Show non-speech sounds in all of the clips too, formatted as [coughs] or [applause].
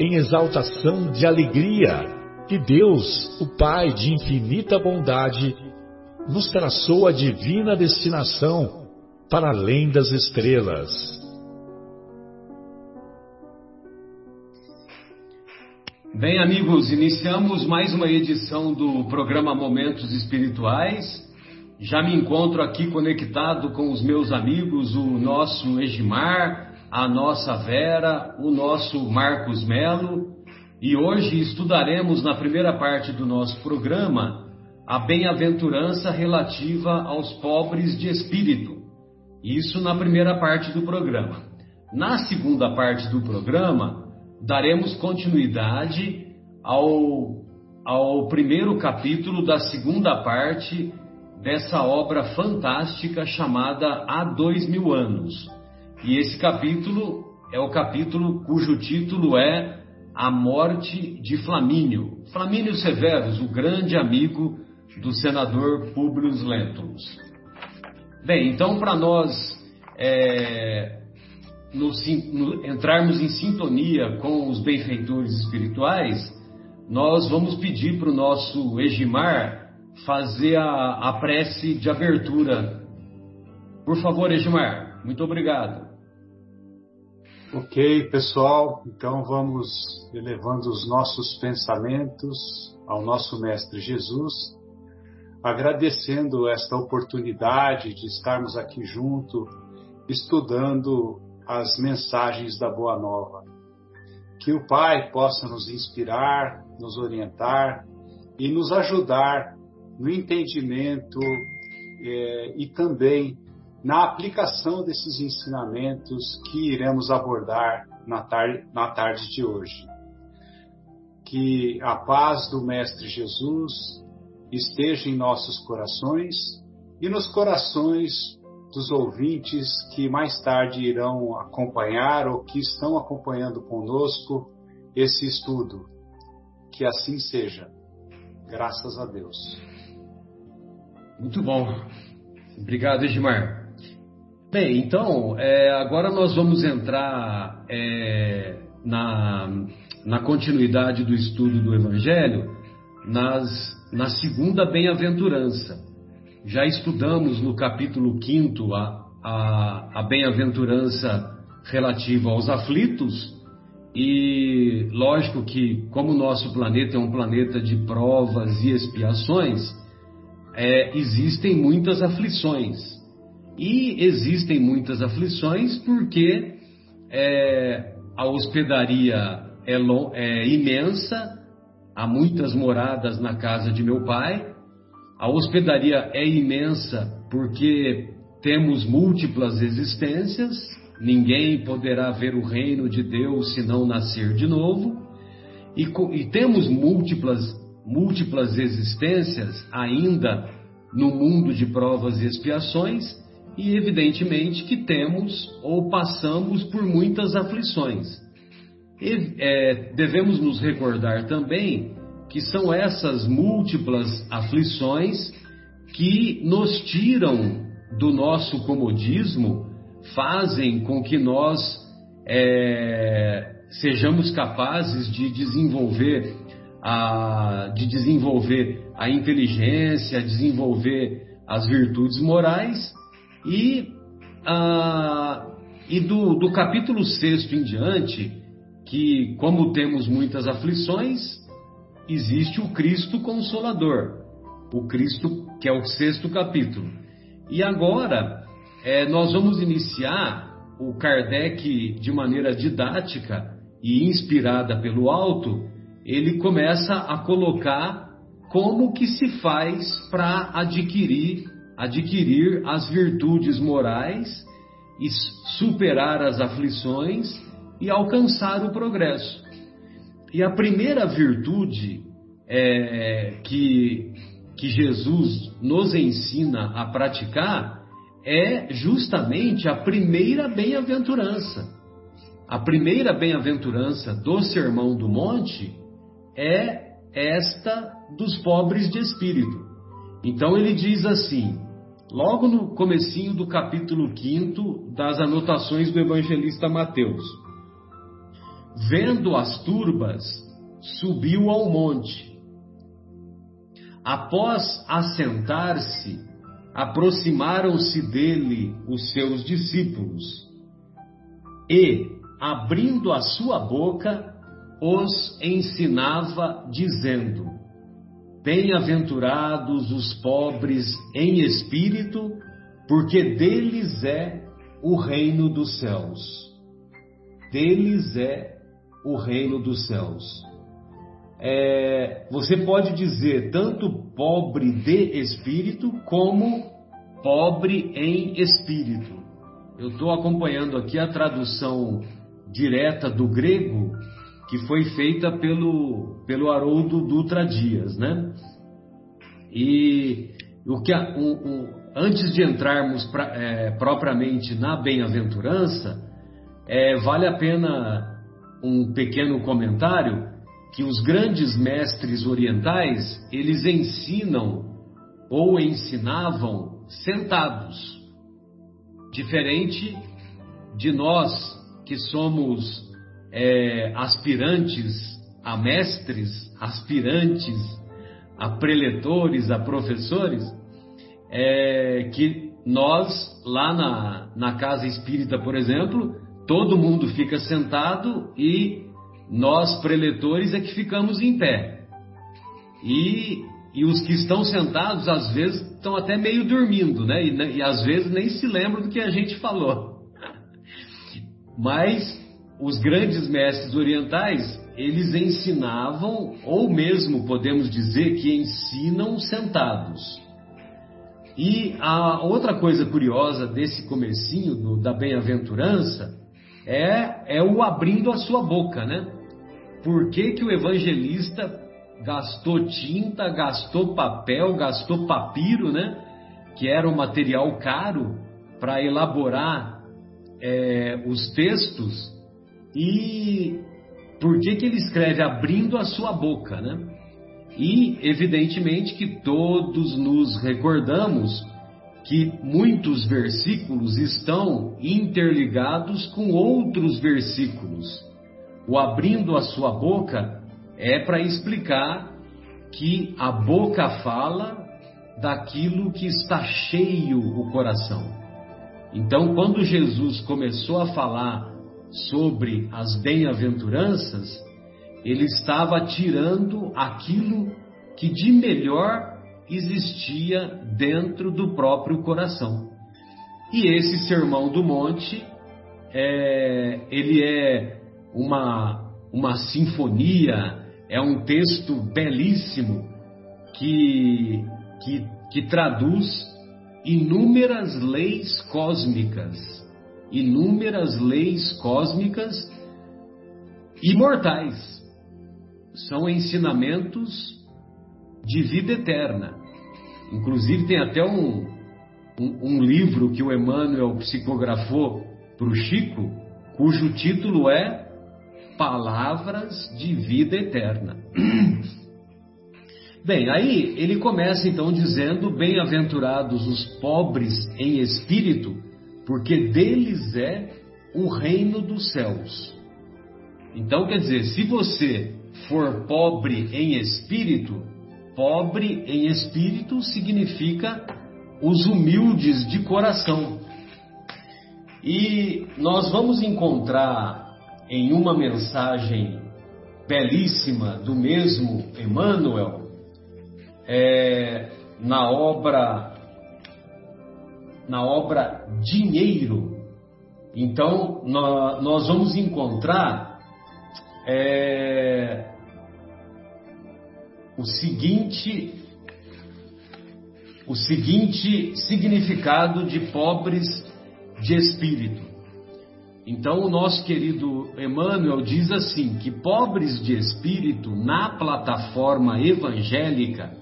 em exaltação de alegria que Deus, o Pai de infinita bondade, nos traçou a divina destinação para além das estrelas. Bem, amigos, iniciamos mais uma edição do programa Momentos Espirituais. Já me encontro aqui conectado com os meus amigos, o nosso Egimar, a nossa Vera, o nosso Marcos Melo, e hoje estudaremos na primeira parte do nosso programa a bem-aventurança relativa aos pobres de espírito. Isso na primeira parte do programa. Na segunda parte do programa, daremos continuidade ao, ao primeiro capítulo da segunda parte dessa obra fantástica chamada Há Dois Mil Anos e esse capítulo é o capítulo cujo título é A Morte de Flamínio. Flamínio Severus, o grande amigo do senador Publio Lentulus. Bem, então para nós é, no, entrarmos em sintonia com os benfeitores espirituais, nós vamos pedir para o nosso Egimar fazer a, a prece de abertura. Por favor, Egimar, muito obrigado. Ok, pessoal, então vamos elevando os nossos pensamentos ao nosso Mestre Jesus, agradecendo esta oportunidade de estarmos aqui junto, estudando as mensagens da Boa Nova. Que o Pai possa nos inspirar, nos orientar e nos ajudar no entendimento é, e também na aplicação desses ensinamentos que iremos abordar na tarde, na tarde de hoje. Que a paz do Mestre Jesus esteja em nossos corações e nos corações dos ouvintes que mais tarde irão acompanhar ou que estão acompanhando conosco esse estudo. Que assim seja. Graças a Deus. Muito bom. Obrigado, Edmar. Bem, então, é, agora nós vamos entrar é, na, na continuidade do estudo do Evangelho nas, na segunda bem-aventurança. Já estudamos no capítulo 5 a, a, a bem-aventurança relativa aos aflitos, e lógico que, como o nosso planeta é um planeta de provas e expiações, é, existem muitas aflições. E existem muitas aflições porque é, a hospedaria é, é imensa, há muitas moradas na casa de meu pai. A hospedaria é imensa porque temos múltiplas existências, ninguém poderá ver o reino de Deus se não nascer de novo. E, e temos múltiplas, múltiplas existências ainda no mundo de provas e expiações, e evidentemente que temos ou passamos por muitas aflições. E, é, devemos nos recordar também que são essas múltiplas aflições que nos tiram do nosso comodismo, fazem com que nós é, sejamos capazes de desenvolver a, de desenvolver a inteligência, desenvolver as virtudes morais e, ah, e do, do capítulo 6 em diante, que como temos muitas aflições, existe o Cristo Consolador, o Cristo que é o sexto capítulo. E agora é, nós vamos iniciar o Kardec de maneira didática e inspirada pelo alto, ele começa a colocar como que se faz para adquirir adquirir as virtudes morais e superar as aflições e alcançar o progresso. E a primeira virtude é, que, que Jesus nos ensina a praticar é justamente a primeira bem-aventurança. A primeira bem-aventurança do Sermão do Monte é esta dos pobres de espírito. Então ele diz assim: logo no comecinho do capítulo 5 das anotações do evangelista Mateus. Vendo as turbas, subiu ao monte. Após assentar-se, aproximaram-se dele os seus discípulos e, abrindo a sua boca, os ensinava, dizendo: Bem-aventurados os pobres em espírito, porque deles é o reino dos céus. Deles é o reino dos céus. É, você pode dizer tanto pobre de espírito como pobre em espírito. Eu estou acompanhando aqui a tradução direta do grego que foi feita pelo, pelo Haroldo Dutra Dias, né? E o que antes de entrarmos pra, é, propriamente na bem-aventurança, é, vale a pena um pequeno comentário que os grandes mestres orientais eles ensinam ou ensinavam sentados, diferente de nós que somos é, aspirantes a mestres, aspirantes a preletores, a professores, é, que nós, lá na, na casa espírita, por exemplo, todo mundo fica sentado e nós, preletores, é que ficamos em pé. E, e os que estão sentados, às vezes, estão até meio dormindo, né? E, e às vezes nem se lembram do que a gente falou. [laughs] Mas os grandes mestres orientais, eles ensinavam, ou mesmo podemos dizer que ensinam sentados. E a outra coisa curiosa desse comecinho do, da bem-aventurança é, é o abrindo a sua boca, né? Por que, que o evangelista gastou tinta, gastou papel, gastou papiro, né? Que era um material caro para elaborar é, os textos e por que, que ele escreve abrindo a sua boca, né? E evidentemente que todos nos recordamos que muitos versículos estão interligados com outros versículos. O abrindo a sua boca é para explicar que a boca fala daquilo que está cheio o coração. Então, quando Jesus começou a falar sobre as bem-aventuranças, ele estava tirando aquilo que de melhor existia dentro do próprio coração. E esse sermão do monte, é, ele é uma, uma sinfonia, é um texto belíssimo que, que, que traduz inúmeras leis cósmicas inúmeras leis cósmicas imortais. São ensinamentos de vida eterna. Inclusive, tem até um, um, um livro que o Emmanuel psicografou para o Chico, cujo título é Palavras de Vida Eterna. [clears throat] Bem, aí ele começa então dizendo: Bem-aventurados os pobres em espírito, porque deles é o reino dos céus. Então, quer dizer, se você for pobre em espírito, pobre em espírito significa os humildes de coração. E nós vamos encontrar em uma mensagem belíssima do mesmo Emmanuel, é, na obra na obra Dinheiro. Então nós vamos encontrar é, o seguinte o seguinte significado de pobres de espírito. Então, o nosso querido Emmanuel diz assim: que pobres de espírito na plataforma evangélica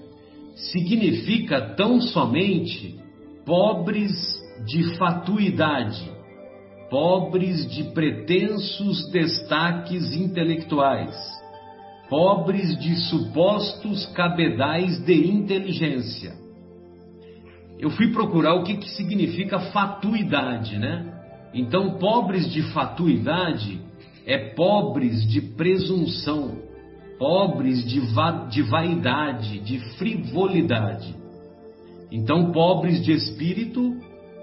significa tão somente pobres de fatuidade, pobres de pretensos destaques intelectuais, pobres de supostos cabedais de inteligência. Eu fui procurar o que, que significa fatuidade, né? Então, pobres de fatuidade é pobres de presunção, pobres de, va de vaidade, de frivolidade. Então, pobres de espírito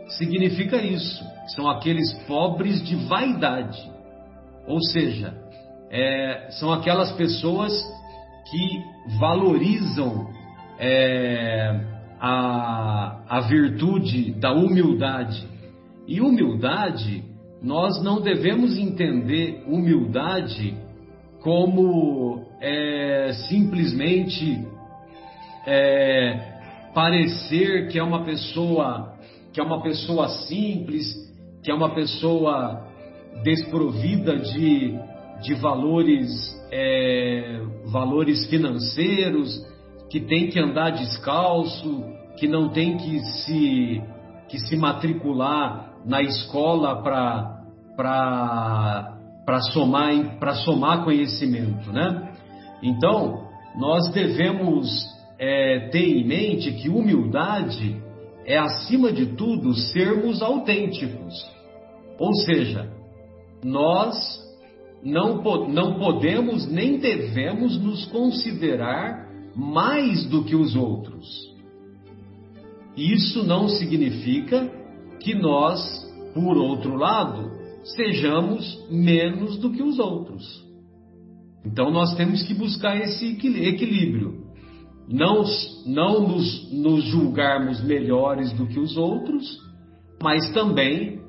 significa isso, são aqueles pobres de vaidade, ou seja, é, são aquelas pessoas que valorizam é, a, a virtude da humildade. E humildade, nós não devemos entender humildade como é, simplesmente é, parecer que é uma pessoa que é uma pessoa simples, que é uma pessoa desprovida de, de valores é, valores financeiros, que tem que andar descalço, que não tem que se que se matricular na escola para somar, somar conhecimento, né? Então, nós devemos é, ter em mente que humildade é, acima de tudo, sermos autênticos. Ou seja, nós não, não podemos nem devemos nos considerar mais do que os outros. Isso não significa que nós, por outro lado, sejamos menos do que os outros. Então nós temos que buscar esse equilíbrio. Não, não nos, nos julgarmos melhores do que os outros, mas também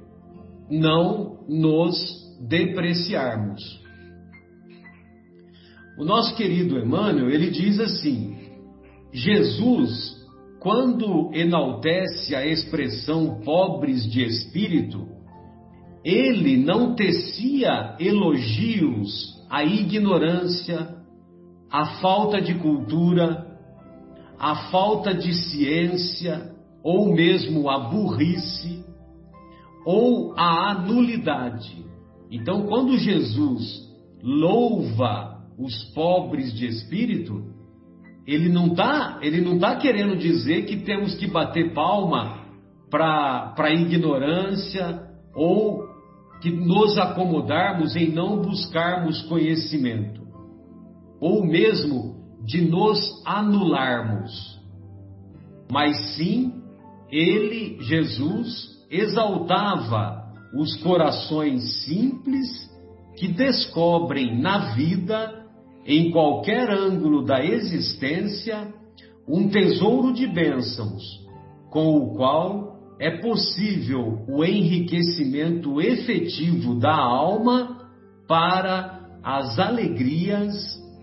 não nos depreciarmos. O nosso querido Emmanuel, ele diz assim: Jesus quando enaltece a expressão pobres de espírito, ele não tecia elogios à ignorância, à falta de cultura, à falta de ciência, ou mesmo à burrice, ou à nulidade. Então, quando Jesus louva os pobres de espírito, ele não está ele não tá querendo dizer que temos que bater palma para a ignorância ou que nos acomodarmos em não buscarmos conhecimento, ou mesmo de nos anularmos. Mas sim, ele, Jesus, exaltava os corações simples que descobrem na vida em qualquer ângulo da existência, um tesouro de bênçãos, com o qual é possível o enriquecimento efetivo da alma para as alegrias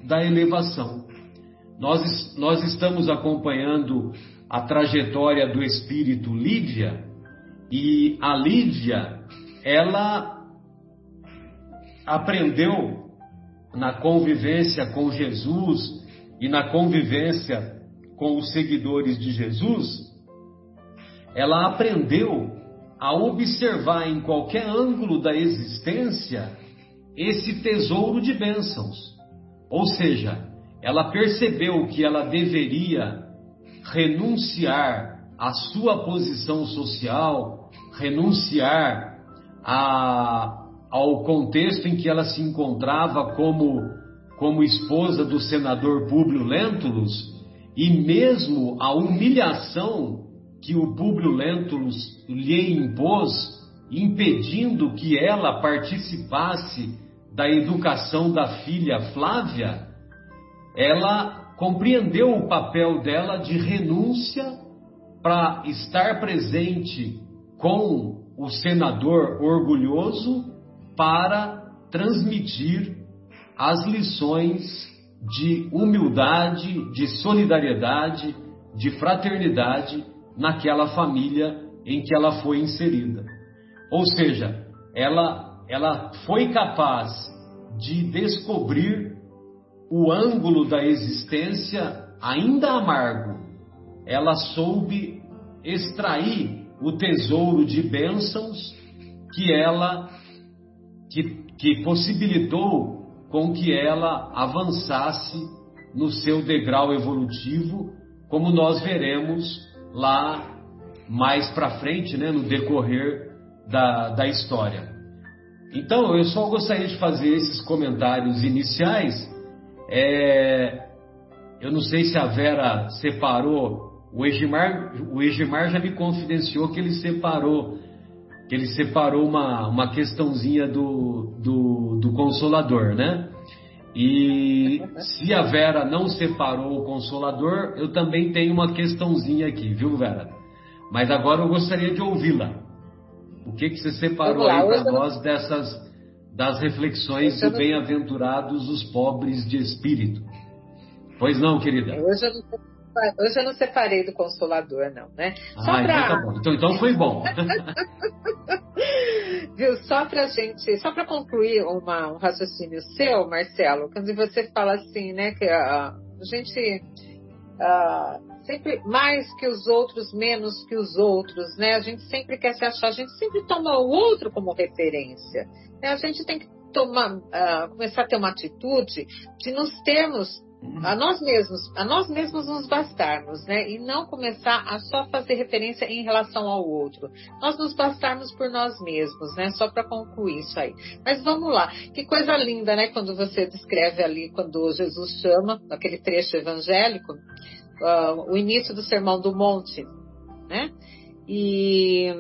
da elevação. Nós, nós estamos acompanhando a trajetória do espírito Lívia e a Lívia, ela aprendeu na convivência com Jesus e na convivência com os seguidores de Jesus, ela aprendeu a observar em qualquer ângulo da existência esse tesouro de bênçãos. Ou seja, ela percebeu que ela deveria renunciar à sua posição social, renunciar a, ao contexto em que ela se encontrava como, como esposa do senador Públio Lentulus e mesmo a humilhação que o Públio Lentulus lhe impôs, impedindo que ela participasse da educação da filha Flávia, ela compreendeu o papel dela de renúncia para estar presente com o senador orgulhoso para transmitir as lições de humildade, de solidariedade, de fraternidade naquela família em que ela foi inserida. Ou seja, ela, ela foi capaz de descobrir o ângulo da existência ainda amargo. Ela soube extrair o tesouro de bênçãos que ela que, que possibilitou com que ela avançasse no seu degrau evolutivo, como nós veremos lá mais para frente, né, no decorrer da, da história. Então, eu só gostaria de fazer esses comentários iniciais. É, eu não sei se a Vera separou, o Egimar, o Egimar já me confidenciou que ele separou, que ele separou uma, uma questãozinha do, do, do Consolador, né? E se a Vera não separou o Consolador, eu também tenho uma questãozinha aqui, viu, Vera? Mas agora eu gostaria de ouvi-la. O que, que você separou aí para nós dessas das reflexões do bem-aventurados os pobres de espírito? Pois não, querida? Hoje eu não, hoje eu não separei do Consolador, não, né? Só ah, pra... então tá bom. Então, então foi bom. [laughs] Viu? Só para gente, só para concluir uma, um raciocínio seu, Marcelo, quando você fala assim, né, que a, a gente sempre mais que os outros, menos que os outros, né? A gente sempre quer se achar, a gente sempre toma o outro como referência. Né? A gente tem que tomar, uh, começar a ter uma atitude de nos termos a nós mesmos, a nós mesmos nos bastarmos, né? E não começar a só fazer referência em relação ao outro. Nós nos bastarmos por nós mesmos, né? Só para concluir isso aí. Mas vamos lá. Que coisa linda, né? Quando você descreve ali, quando Jesus chama, aquele trecho evangélico, uh, o início do Sermão do Monte, né? E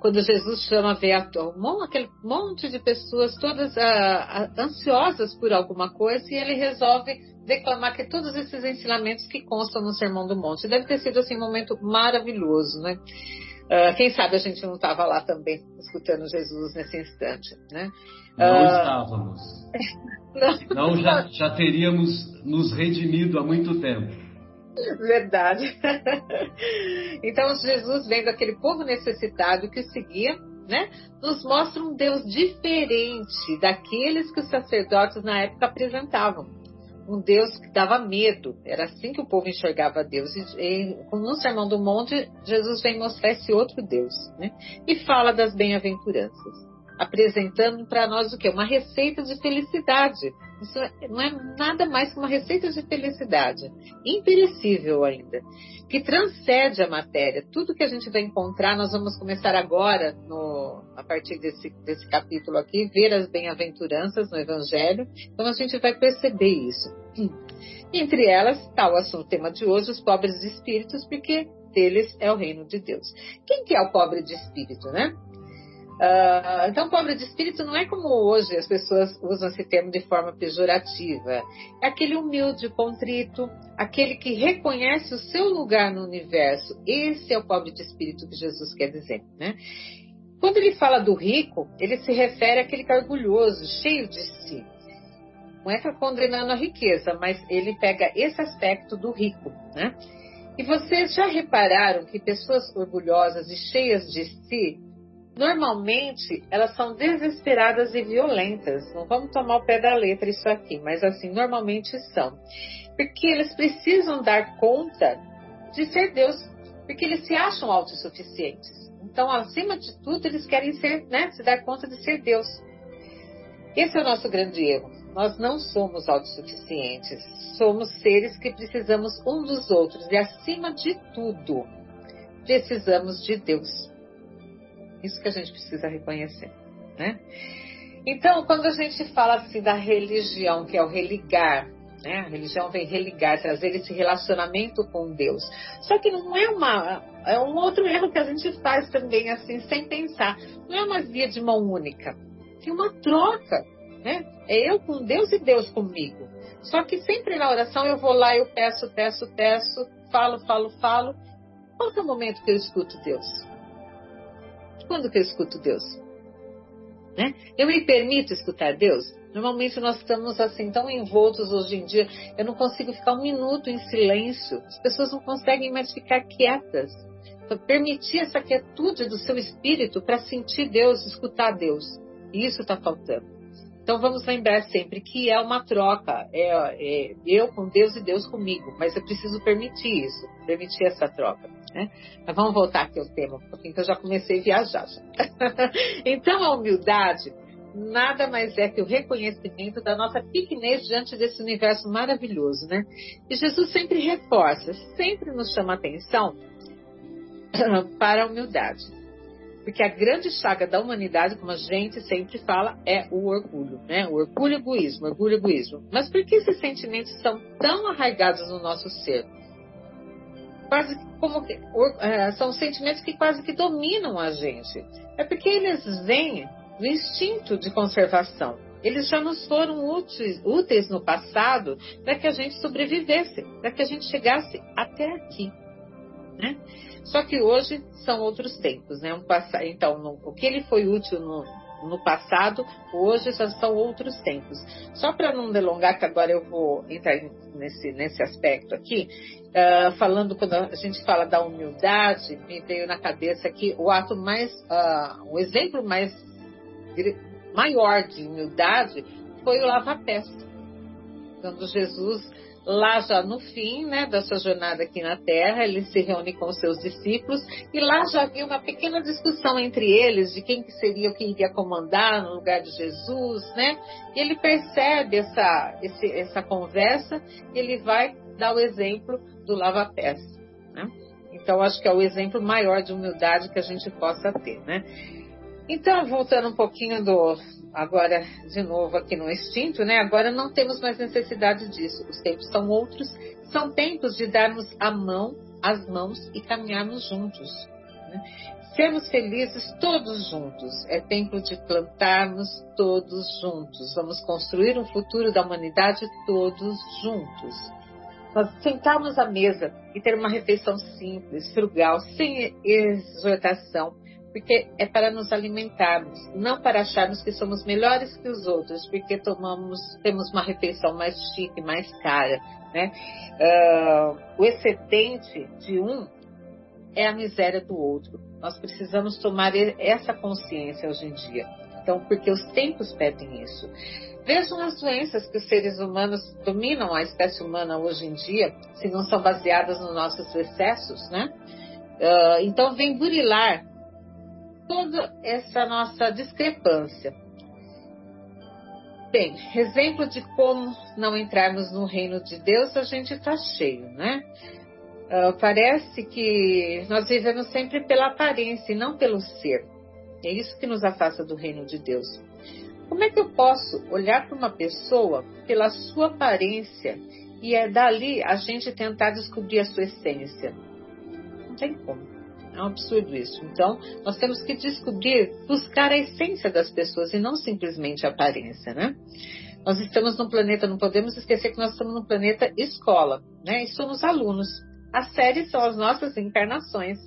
quando Jesus chama ver aquele monte de pessoas todas uh, ansiosas por alguma coisa e ele resolve declamar que todos esses ensinamentos que constam no Sermão do Monte. Deve ter sido assim um momento maravilhoso, né? Quem sabe a gente não estava lá também escutando Jesus nesse instante, né? Não estávamos. [laughs] não, não já, já teríamos nos redimido há muito tempo. Verdade. [laughs] então Jesus vendo aquele povo necessitado que o seguia, né, nos mostra um Deus diferente daqueles que os sacerdotes na época apresentavam um Deus que dava medo. Era assim que o povo enxergava Deus. E, e no Sermão do Monte, Jesus vem mostrar esse outro Deus. Né? E fala das bem-aventuranças apresentando para nós o que? Uma receita de felicidade. Isso é, não é nada mais que uma receita de felicidade, imperecível ainda, que transcende a matéria. Tudo que a gente vai encontrar, nós vamos começar agora, no, a partir desse, desse capítulo aqui, ver as bem-aventuranças no Evangelho. Então a gente vai perceber isso. [clears throat] Entre elas está o assunto, tema de hoje, os pobres de espíritos, porque deles é o reino de Deus. Quem que é o pobre de espírito, né? Uh, então, pobre de espírito não é como hoje as pessoas usam esse termo de forma pejorativa. É aquele humilde, contrito, aquele que reconhece o seu lugar no universo. Esse é o pobre de espírito que Jesus quer dizer, né? Quando ele fala do rico, ele se refere àquele que é orgulhoso, cheio de si. Não é condenando a riqueza, mas ele pega esse aspecto do rico, né? E vocês já repararam que pessoas orgulhosas e cheias de si Normalmente, elas são desesperadas e violentas. Não vamos tomar o pé da letra isso aqui, mas assim, normalmente são. Porque eles precisam dar conta de ser Deus, porque eles se acham autossuficientes. Então, acima de tudo, eles querem ser, né, se dar conta de ser Deus. Esse é o nosso grande erro. Nós não somos autossuficientes. Somos seres que precisamos um dos outros e, acima de tudo, precisamos de Deus. Isso que a gente precisa reconhecer, né? Então, quando a gente fala assim da religião, que é o religar, né? A religião vem religar, trazer esse relacionamento com Deus. Só que não é uma. É um outro erro que a gente faz também, assim, sem pensar. Não é uma via de mão única. Tem uma troca. né? É eu com Deus e Deus comigo. Só que sempre na oração eu vou lá, eu peço, peço, peço, falo, falo, falo. Qual é o momento que eu escuto Deus? Quando que eu escuto Deus? Né? Eu me permito escutar Deus? Normalmente nós estamos assim tão envoltos hoje em dia, eu não consigo ficar um minuto em silêncio. As pessoas não conseguem mais ficar quietas. Então, permitir essa quietude do seu espírito para sentir Deus, escutar Deus. Isso está faltando. Então vamos lembrar sempre que é uma troca, é, é, eu com Deus e Deus comigo, mas eu preciso permitir isso, permitir essa troca. Né? Mas vamos voltar aqui ao tema um pouquinho, que eu já comecei a viajar. Já. [laughs] então a humildade nada mais é que o reconhecimento da nossa pequenez diante desse universo maravilhoso, né? E Jesus sempre reforça, sempre nos chama atenção [clears throat] para a humildade. Porque a grande chaga da humanidade, como a gente sempre fala, é o orgulho, né? O orgulho egoísmo, orgulho egoísmo. Mas por que esses sentimentos são tão arraigados no nosso ser? Quase como que, é, são sentimentos que quase que dominam a gente. É porque eles vêm do instinto de conservação. Eles já nos foram úteis, úteis no passado para que a gente sobrevivesse, para que a gente chegasse até aqui. Né? Só que hoje são outros tempos, né? Um então, no, o que ele foi útil no, no passado, hoje já são outros tempos. Só para não delongar, que agora eu vou entrar nesse, nesse aspecto aqui, uh, falando, quando a gente fala da humildade, me veio na cabeça aqui o ato mais, uh, o exemplo mais maior de humildade foi o lava-pés. Quando Jesus Lá já no fim né, da sua jornada aqui na Terra, ele se reúne com seus discípulos e lá já havia uma pequena discussão entre eles de quem que seria o que iria comandar no lugar de Jesus, né? E ele percebe essa, esse, essa conversa e ele vai dar o exemplo do lava-pés, né? Então, acho que é o exemplo maior de humildade que a gente possa ter, né? Então, voltando um pouquinho do, agora de novo aqui no extinto, né? Agora não temos mais necessidade disso. Os tempos são outros, são tempos de darmos a mão, as mãos e caminharmos juntos. Né? Sermos felizes todos juntos. É tempo de plantarmos todos juntos. Vamos construir um futuro da humanidade todos juntos. Nós sentarmos à mesa e ter uma refeição simples, frugal, sem exortação, porque é para nos alimentarmos, não para acharmos que somos melhores que os outros, porque tomamos, temos uma refeição mais chique, mais cara, né? Uh, o excedente de um é a miséria do outro. Nós precisamos tomar essa consciência hoje em dia. Então, porque os tempos pedem isso. Vejam as doenças que os seres humanos dominam a espécie humana hoje em dia, se não são baseadas nos nossos excessos, né? Uh, então, vem burilar toda essa nossa discrepância. Bem, exemplo de como não entrarmos no reino de Deus, a gente está cheio, né? Uh, parece que nós vivemos sempre pela aparência e não pelo ser. É isso que nos afasta do reino de Deus. Como é que eu posso olhar para uma pessoa pela sua aparência e é dali a gente tentar descobrir a sua essência? Não tem como. É um absurdo isso. Então, nós temos que descobrir, buscar a essência das pessoas e não simplesmente a aparência, né? Nós estamos num planeta, não podemos esquecer que nós estamos num planeta escola, né? E somos alunos. As séries são as nossas encarnações.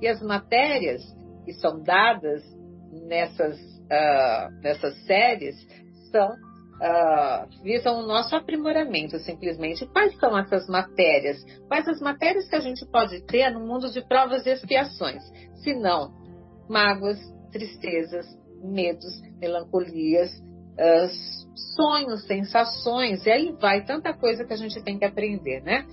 E as matérias que são dadas nessas, uh, nessas séries são uh, visam o nosso aprimoramento, simplesmente. Quais são essas matérias? Quais as matérias que a gente pode ter no mundo de provas e expiações? Se não, mágoas, tristezas, medos, melancolias, uh, sonhos, sensações, e aí vai tanta coisa que a gente tem que aprender, né?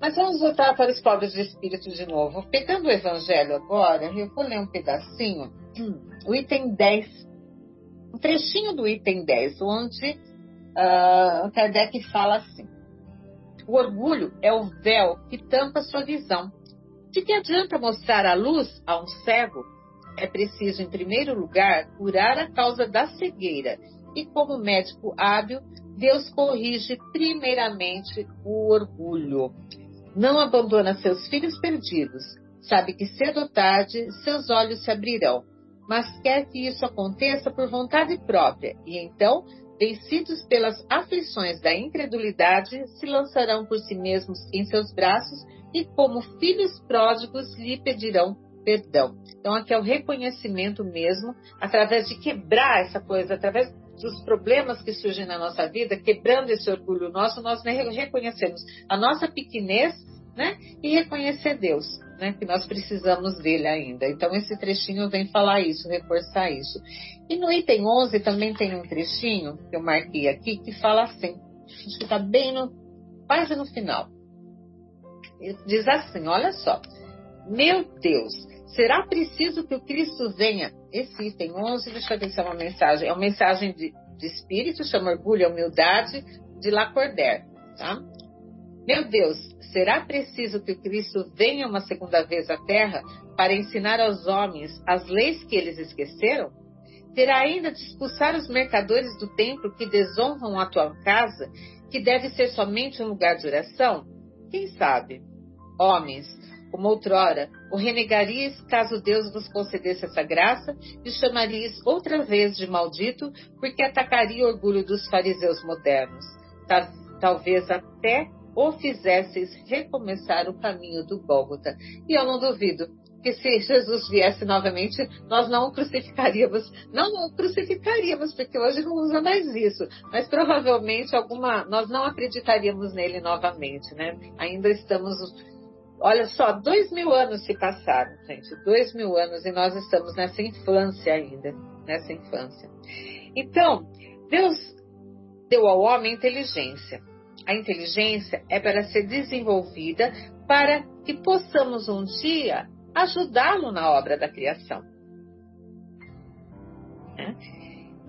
Mas vamos voltar para os pobres de espírito de novo. Pegando o evangelho agora, eu vou ler um pedacinho, [clears throat] o item 10 um trechinho do item 10, onde uh, Kardec fala assim: O orgulho é o véu que tampa sua visão. De que adianta mostrar a luz a um cego? É preciso, em primeiro lugar, curar a causa da cegueira. E, como médico hábil, Deus corrige primeiramente o orgulho. Não abandona seus filhos perdidos. Sabe que cedo ou tarde seus olhos se abrirão mas quer que isso aconteça por vontade própria, e então vencidos pelas aflições da incredulidade, se lançarão por si mesmos em seus braços e, como filhos pródigos, lhe pedirão perdão. Então, aqui é o reconhecimento mesmo, através de quebrar essa coisa, através dos problemas que surgem na nossa vida, quebrando esse orgulho nosso, nós reconhecemos a nossa pequenez né? E reconhecer Deus, né? Que nós precisamos dele ainda. Então, esse trechinho vem falar isso, reforçar isso. E no item 11 também tem um trechinho que eu marquei aqui que fala assim, acho que está bem no, quase no final. Diz assim: olha só, meu Deus, será preciso que o Cristo venha? Esse item 11, deixa eu ver se é uma mensagem. É uma mensagem de, de espírito, chama orgulho e humildade, de Lacordaire, tá? Meu Deus, será preciso que o Cristo venha uma segunda vez à Terra para ensinar aos homens as leis que eles esqueceram? Terá ainda de expulsar os mercadores do templo que desonram a tua casa, que deve ser somente um lugar de oração? Quem sabe? Homens, como outrora, o renegarias caso Deus vos concedesse essa graça e chamarias outra vez de maldito, porque atacaria o orgulho dos fariseus modernos. Talvez até ou fizesseis recomeçar o caminho do Gólgota. E eu não duvido que se Jesus viesse novamente, nós não o crucificaríamos, não o crucificaríamos, porque hoje não usa mais isso, mas provavelmente alguma, nós não acreditaríamos nele novamente, né? Ainda estamos, olha só, dois mil anos se passaram, gente, dois mil anos e nós estamos nessa infância ainda, nessa infância. Então, Deus deu ao homem inteligência. A inteligência é para ser desenvolvida para que possamos um dia ajudá-lo na obra da criação. É.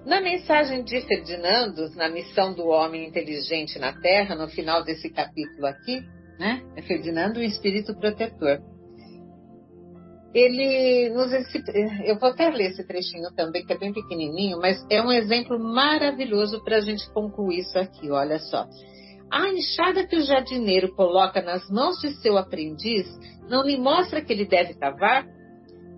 Na mensagem de Ferdinando, na missão do homem inteligente na Terra, no final desse capítulo aqui, né? É Ferdinando, o espírito protetor. Ele nos. Eu vou até ler esse trechinho também, que é bem pequenininho, mas é um exemplo maravilhoso para a gente concluir isso aqui. Olha só. A enxada que o jardineiro coloca nas mãos de seu aprendiz não lhe mostra que ele deve cavar?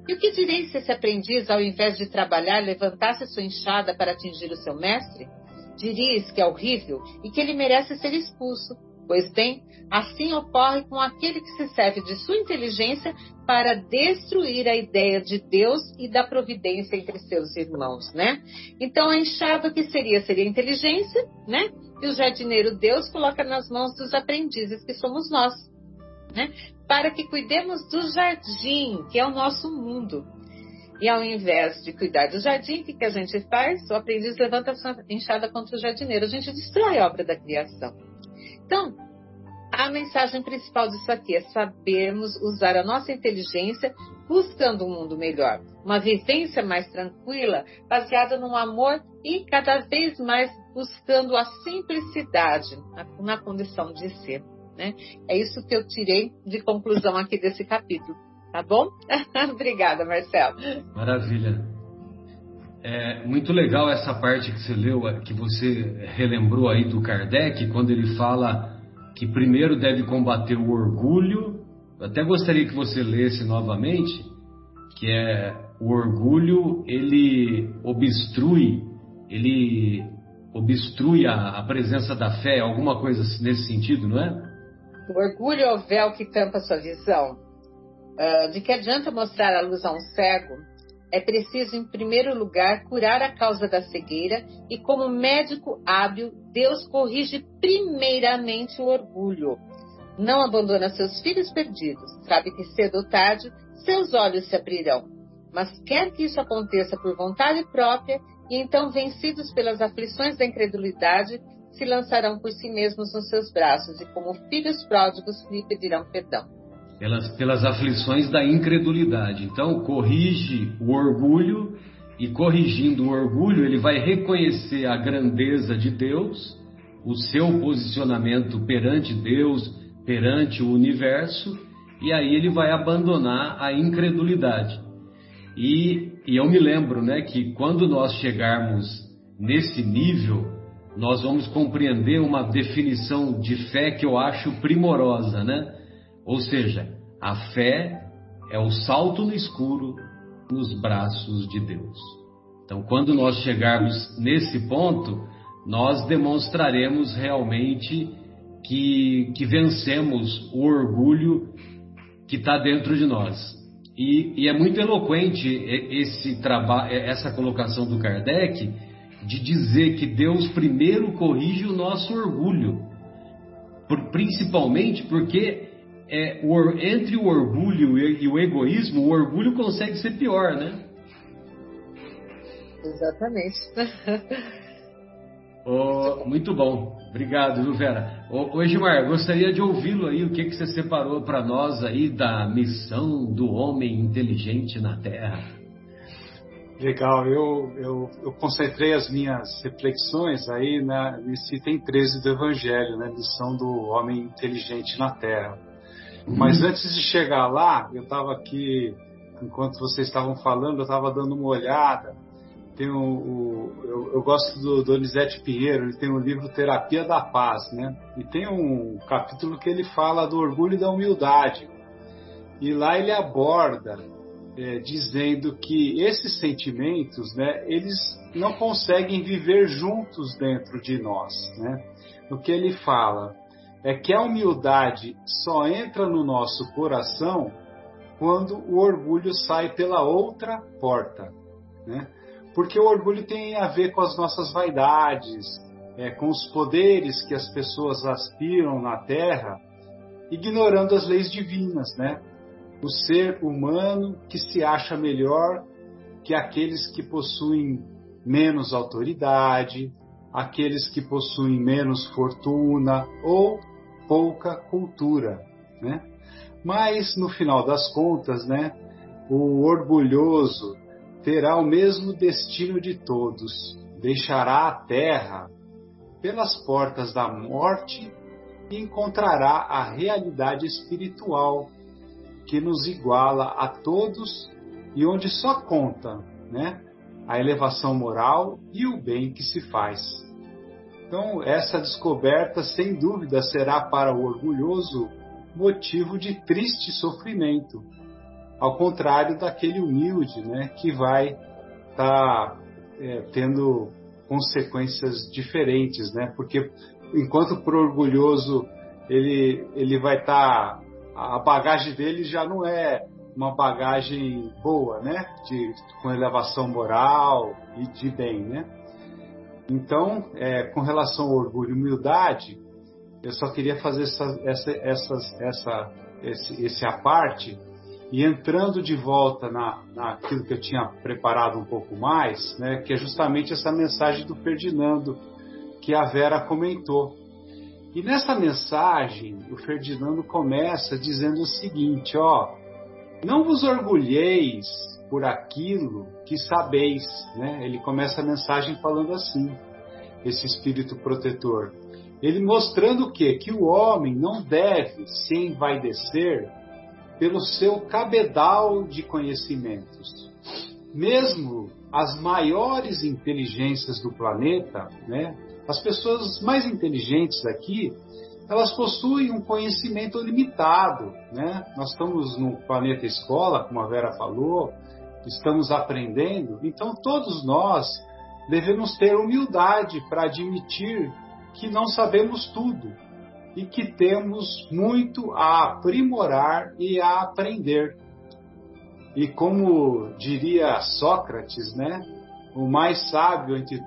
E o que direi se esse aprendiz, ao invés de trabalhar, levantasse sua enxada para atingir o seu mestre? Dirias que é horrível e que ele merece ser expulso. Pois bem, assim ocorre com aquele que se serve de sua inteligência para destruir a ideia de Deus e da providência entre seus irmãos, né? Então a enxada que seria seria a inteligência, né? O jardineiro Deus coloca nas mãos dos aprendizes que somos nós, né? Para que cuidemos do jardim, que é o nosso mundo. E ao invés de cuidar do jardim, o que, a gente faz? O aprendiz levanta a sua enxada contra o jardineiro. A gente destrói a obra da criação. Então, a mensagem principal disso aqui é sabermos usar a nossa inteligência buscando um mundo melhor, uma vivência mais tranquila, baseada no amor e cada vez mais buscando a simplicidade na, condição de ser. Né? É isso que eu tirei de conclusão aqui desse capítulo. Tá bom? [laughs] Obrigada, Marcelo. Maravilha. É muito legal essa parte que você leu, que você relembrou aí do Kardec, quando ele fala que primeiro deve combater o orgulho. Eu até gostaria que você lesse novamente, que é o orgulho, ele obstrui, ele obstrui a, a presença da fé, alguma coisa nesse sentido, não é? O orgulho é o véu que tampa sua visão. Uh, de que adianta mostrar a luz a um cego é preciso, em primeiro lugar, curar a causa da cegueira e, como médico hábil, Deus corrige primeiramente o orgulho. Não abandona seus filhos perdidos. Sabe que cedo ou tarde seus olhos se abrirão. Mas quer que isso aconteça por vontade própria, e então, vencidos pelas aflições da incredulidade, se lançarão por si mesmos nos seus braços e, como filhos pródigos, lhe pedirão perdão pelas, pelas aflições da incredulidade. Então, corrige o orgulho, e corrigindo o orgulho, ele vai reconhecer a grandeza de Deus, o seu posicionamento perante Deus, perante o universo, e aí ele vai abandonar a incredulidade. E, e eu me lembro né, que quando nós chegarmos nesse nível, nós vamos compreender uma definição de fé que eu acho primorosa, né? Ou seja, a fé é o salto no escuro nos braços de Deus. Então, quando nós chegarmos nesse ponto, nós demonstraremos realmente que, que vencemos o orgulho que está dentro de nós. E, e, é muito eloquente esse trabalho, essa colocação do Kardec de dizer que Deus primeiro corrige o nosso orgulho, por, principalmente porque é, o, entre o orgulho e, e o egoísmo, o orgulho consegue ser pior, né? Exatamente. Oh, muito bom. Obrigado, viu, Vera? Ô, ô Gilmar, gostaria de ouvi-lo aí, o que, que você separou para nós aí da missão do homem inteligente na Terra. Legal, eu, eu, eu concentrei as minhas reflexões aí na, nesse item 13 do Evangelho, né? Missão do homem inteligente na Terra. Uhum. Mas antes de chegar lá, eu estava aqui, enquanto vocês estavam falando, eu estava dando uma olhada tem o, o eu, eu, gosto do Donizete Pinheiro, ele tem o livro Terapia da Paz, né? E tem um capítulo que ele fala do orgulho e da humildade. E lá ele aborda é, dizendo que esses sentimentos, né, eles não conseguem viver juntos dentro de nós, né? O que ele fala é que a humildade só entra no nosso coração quando o orgulho sai pela outra porta, né? Porque o orgulho tem a ver com as nossas vaidades, é, com os poderes que as pessoas aspiram na Terra, ignorando as leis divinas, né? O ser humano que se acha melhor que aqueles que possuem menos autoridade, aqueles que possuem menos fortuna ou pouca cultura, né? Mas no final das contas, né, o orgulhoso terá o mesmo destino de todos, deixará a terra pelas portas da morte e encontrará a realidade espiritual que nos iguala a todos e onde só conta, né, a elevação moral e o bem que se faz. Então, essa descoberta, sem dúvida, será para o orgulhoso motivo de triste sofrimento, ao contrário daquele humilde, né, que vai estar tá, é, tendo consequências diferentes, né? Porque enquanto pro orgulhoso ele ele vai estar tá, a bagagem dele já não é uma bagagem boa, né? De, com elevação moral e de bem, né? Então, é, com relação ao orgulho e humildade, eu só queria fazer essa, essa, essa, essa, esse, esse aparte e entrando de volta na, naquilo que eu tinha preparado um pouco mais, né, que é justamente essa mensagem do Ferdinando que a Vera comentou. E nessa mensagem, o Ferdinando começa dizendo o seguinte: ó, não vos orgulheis por aquilo que sabeis, né? Ele começa a mensagem falando assim, esse espírito protetor. Ele mostrando o quê? Que o homem não deve se envaidecer pelo seu cabedal de conhecimentos. Mesmo as maiores inteligências do planeta, né, as pessoas mais inteligentes aqui, elas possuem um conhecimento limitado. Né? Nós estamos no planeta escola, como a Vera falou, estamos aprendendo, então todos nós devemos ter humildade para admitir que não sabemos tudo, e que temos muito a aprimorar e a aprender. E como diria Sócrates, né, o mais sábio entre,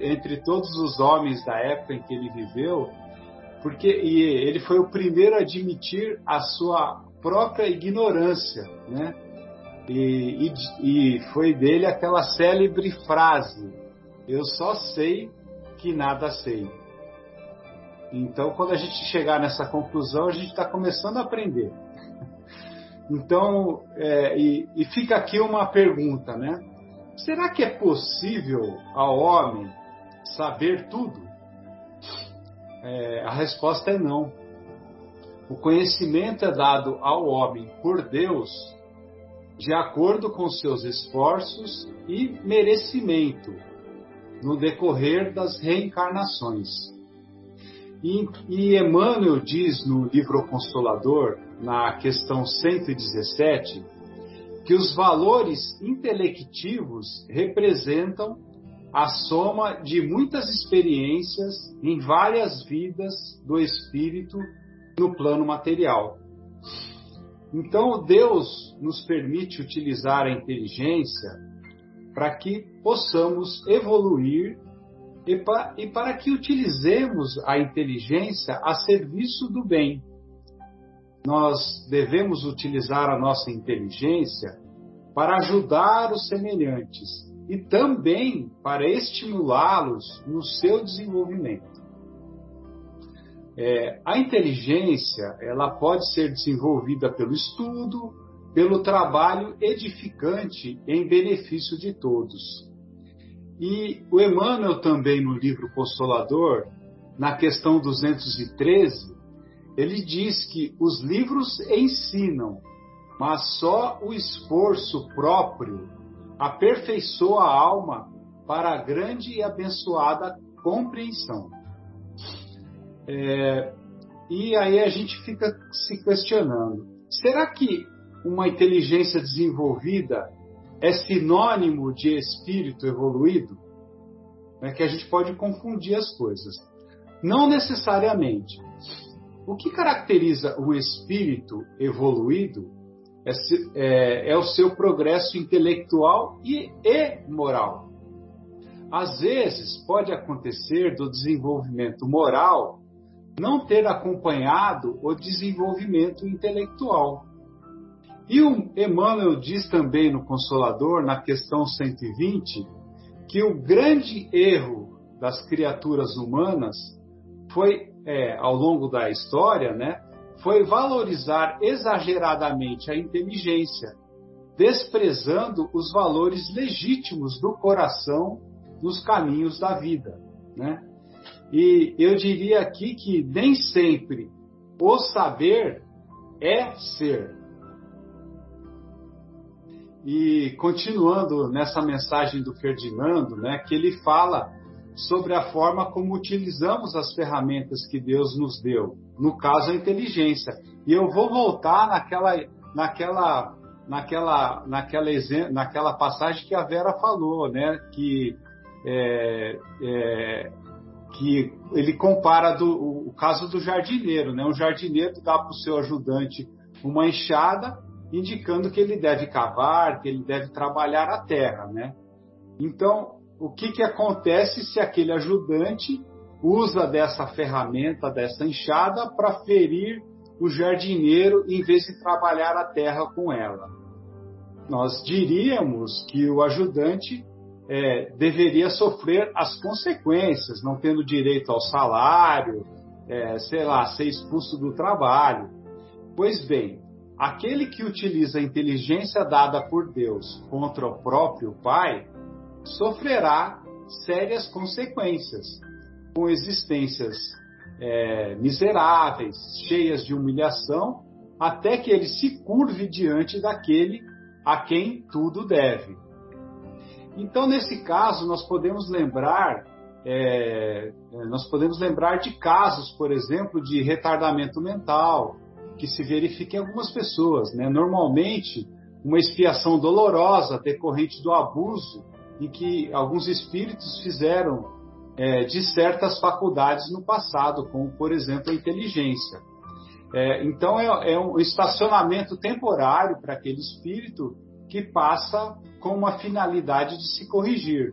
entre todos os homens da época em que ele viveu, porque ele foi o primeiro a admitir a sua própria ignorância, né? E, e, e foi dele aquela célebre frase: Eu só sei que nada sei. Então, quando a gente chegar nessa conclusão, a gente está começando a aprender. Então, é, e, e, fica aqui uma pergunta, né? Será que é possível ao homem saber tudo? É, a resposta é não. O conhecimento é dado ao homem por Deus de acordo com seus esforços e merecimento no decorrer das reencarnações. E, e Emmanuel diz no livro Consolador, na questão 117, que os valores intelectivos representam a soma de muitas experiências em várias vidas do espírito no plano material. Então, Deus nos permite utilizar a inteligência para que possamos evoluir e, pa, e para que utilizemos a inteligência a serviço do bem. Nós devemos utilizar a nossa inteligência para ajudar os semelhantes e também para estimulá-los no seu desenvolvimento. É, a inteligência ela pode ser desenvolvida pelo estudo, pelo trabalho edificante em benefício de todos. E o Emmanuel também no livro Consolador, na questão 213, ele diz que os livros ensinam, mas só o esforço próprio aperfeiçoa a alma para a grande e abençoada compreensão. É, e aí a gente fica se questionando: será que uma inteligência desenvolvida é sinônimo de espírito evoluído, é que a gente pode confundir as coisas. Não necessariamente. O que caracteriza o espírito evoluído é, é, é o seu progresso intelectual e, e moral. Às vezes, pode acontecer do desenvolvimento moral não ter acompanhado o desenvolvimento intelectual. E o Emmanuel diz também no Consolador, na questão 120, que o grande erro das criaturas humanas foi, é, ao longo da história, né, foi valorizar exageradamente a inteligência, desprezando os valores legítimos do coração nos caminhos da vida. Né? E eu diria aqui que nem sempre o saber é ser. E continuando nessa mensagem do Ferdinando, né, que ele fala sobre a forma como utilizamos as ferramentas que Deus nos deu, no caso a inteligência. E eu vou voltar naquela, naquela, naquela, naquela, naquela passagem que a Vera falou, né, que é, é, que ele compara do, o caso do jardineiro, né? Um jardineiro dá para o seu ajudante uma enxada indicando que ele deve cavar, que ele deve trabalhar a terra, né? Então, o que, que acontece se aquele ajudante usa dessa ferramenta, dessa enxada, para ferir o jardineiro em vez de trabalhar a terra com ela? Nós diríamos que o ajudante é, deveria sofrer as consequências, não tendo direito ao salário, é, sei lá, ser expulso do trabalho. Pois bem, Aquele que utiliza a inteligência dada por Deus contra o próprio Pai sofrerá sérias consequências, com existências é, miseráveis, cheias de humilhação, até que ele se curve diante daquele a quem tudo deve. Então, nesse caso, nós podemos lembrar é, nós podemos lembrar de casos, por exemplo, de retardamento mental, que se verifica em algumas pessoas. Né? Normalmente, uma expiação dolorosa decorrente do abuso em que alguns espíritos fizeram é, de certas faculdades no passado, como, por exemplo, a inteligência. É, então, é, é, um estacionamento temporário para aquele espírito que passa com uma finalidade de se corrigir.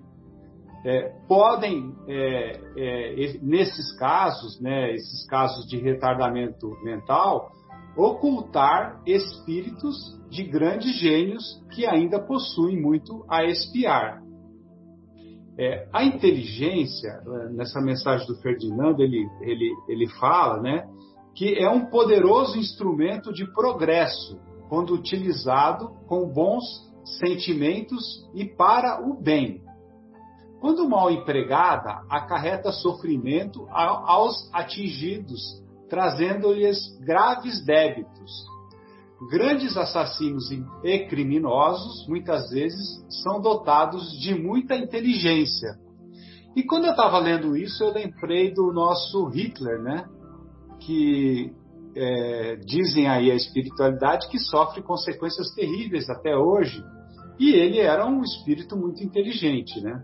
É, podem, é, é, nesses casos, né, esses casos de retardamento mental, ocultar espíritos de grandes gênios que ainda possuem muito a espiar. É, a inteligência, é, nessa mensagem do Ferdinando, ele, ele, ele fala né, que é um poderoso instrumento de progresso quando utilizado com bons sentimentos e para o bem. Quando mal empregada, acarreta sofrimento aos atingidos trazendo-lhes graves débitos. Grandes assassinos e criminosos, muitas vezes, são dotados de muita inteligência. E quando eu estava lendo isso, eu lembrei do nosso Hitler, né? Que é, dizem aí a espiritualidade que sofre consequências terríveis até hoje. E ele era um espírito muito inteligente, né?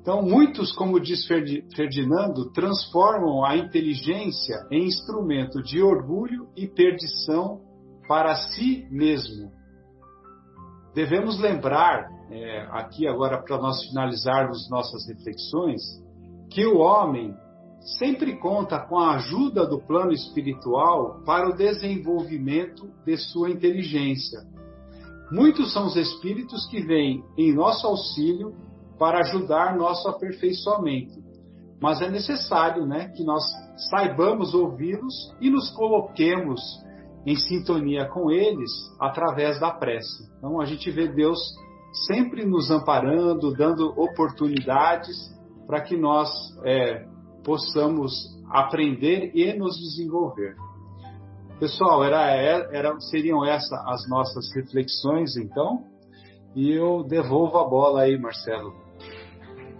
Então, muitos, como diz Ferdinando, transformam a inteligência em instrumento de orgulho e perdição para si mesmo. Devemos lembrar, é, aqui agora para nós finalizarmos nossas reflexões, que o homem sempre conta com a ajuda do plano espiritual para o desenvolvimento de sua inteligência. Muitos são os espíritos que vêm em nosso auxílio para ajudar nosso aperfeiçoamento. Mas é necessário né, que nós saibamos ouvi-los e nos coloquemos em sintonia com eles através da prece. Então a gente vê Deus sempre nos amparando, dando oportunidades para que nós é, possamos aprender e nos desenvolver. Pessoal, era, era, seriam essas as nossas reflexões, então, e eu devolvo a bola aí, Marcelo.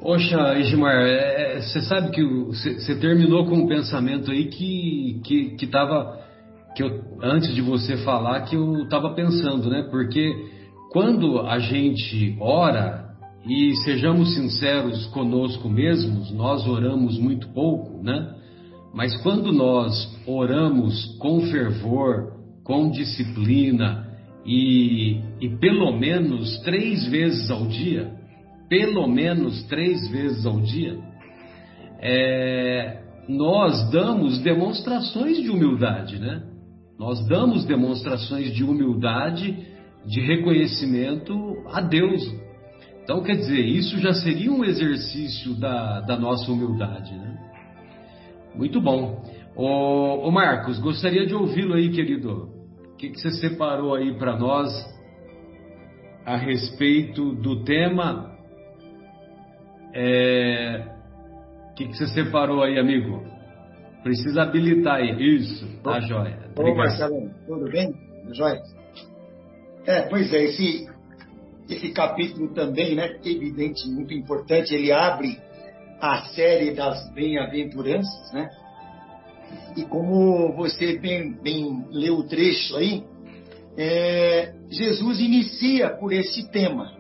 Poxa, Ismar, você é, sabe que você terminou com um pensamento aí que que que tava que eu antes de você falar que eu estava pensando, né? Porque quando a gente ora e sejamos sinceros conosco mesmos, nós oramos muito pouco, né? Mas quando nós oramos com fervor, com disciplina e, e pelo menos três vezes ao dia, pelo menos três vezes ao dia, é, nós damos demonstrações de humildade, né? Nós damos demonstrações de humildade, de reconhecimento a Deus. Então, quer dizer, isso já seria um exercício da, da nossa humildade, né? Muito bom. Ô, ô Marcos, gostaria de ouvi-lo aí, querido. O que, que você separou aí para nós a respeito do tema é... O que, que você separou aí, amigo? Precisa habilitar aí. Isso, tá Ô, joia. Obrigado. Ô, Marcelo, tudo bem? Joia? É, pois é, esse, esse capítulo também, né, evidente, muito importante, ele abre a série das bem-aventuranças, né? E como você bem, bem leu o trecho aí, é, Jesus inicia por esse tema.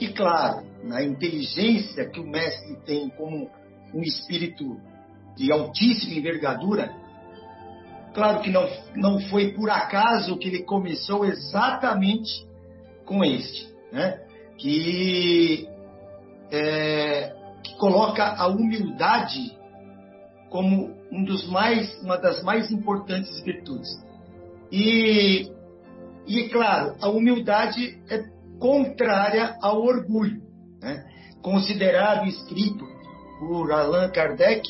E claro, na inteligência que o mestre tem como um espírito de altíssima envergadura, claro que não, não foi por acaso que ele começou exatamente com este, né? que, é, que coloca a humildade como um dos mais, uma das mais importantes virtudes. E, e claro, a humildade é contrária ao orgulho né? considerado escrito por Allan Kardec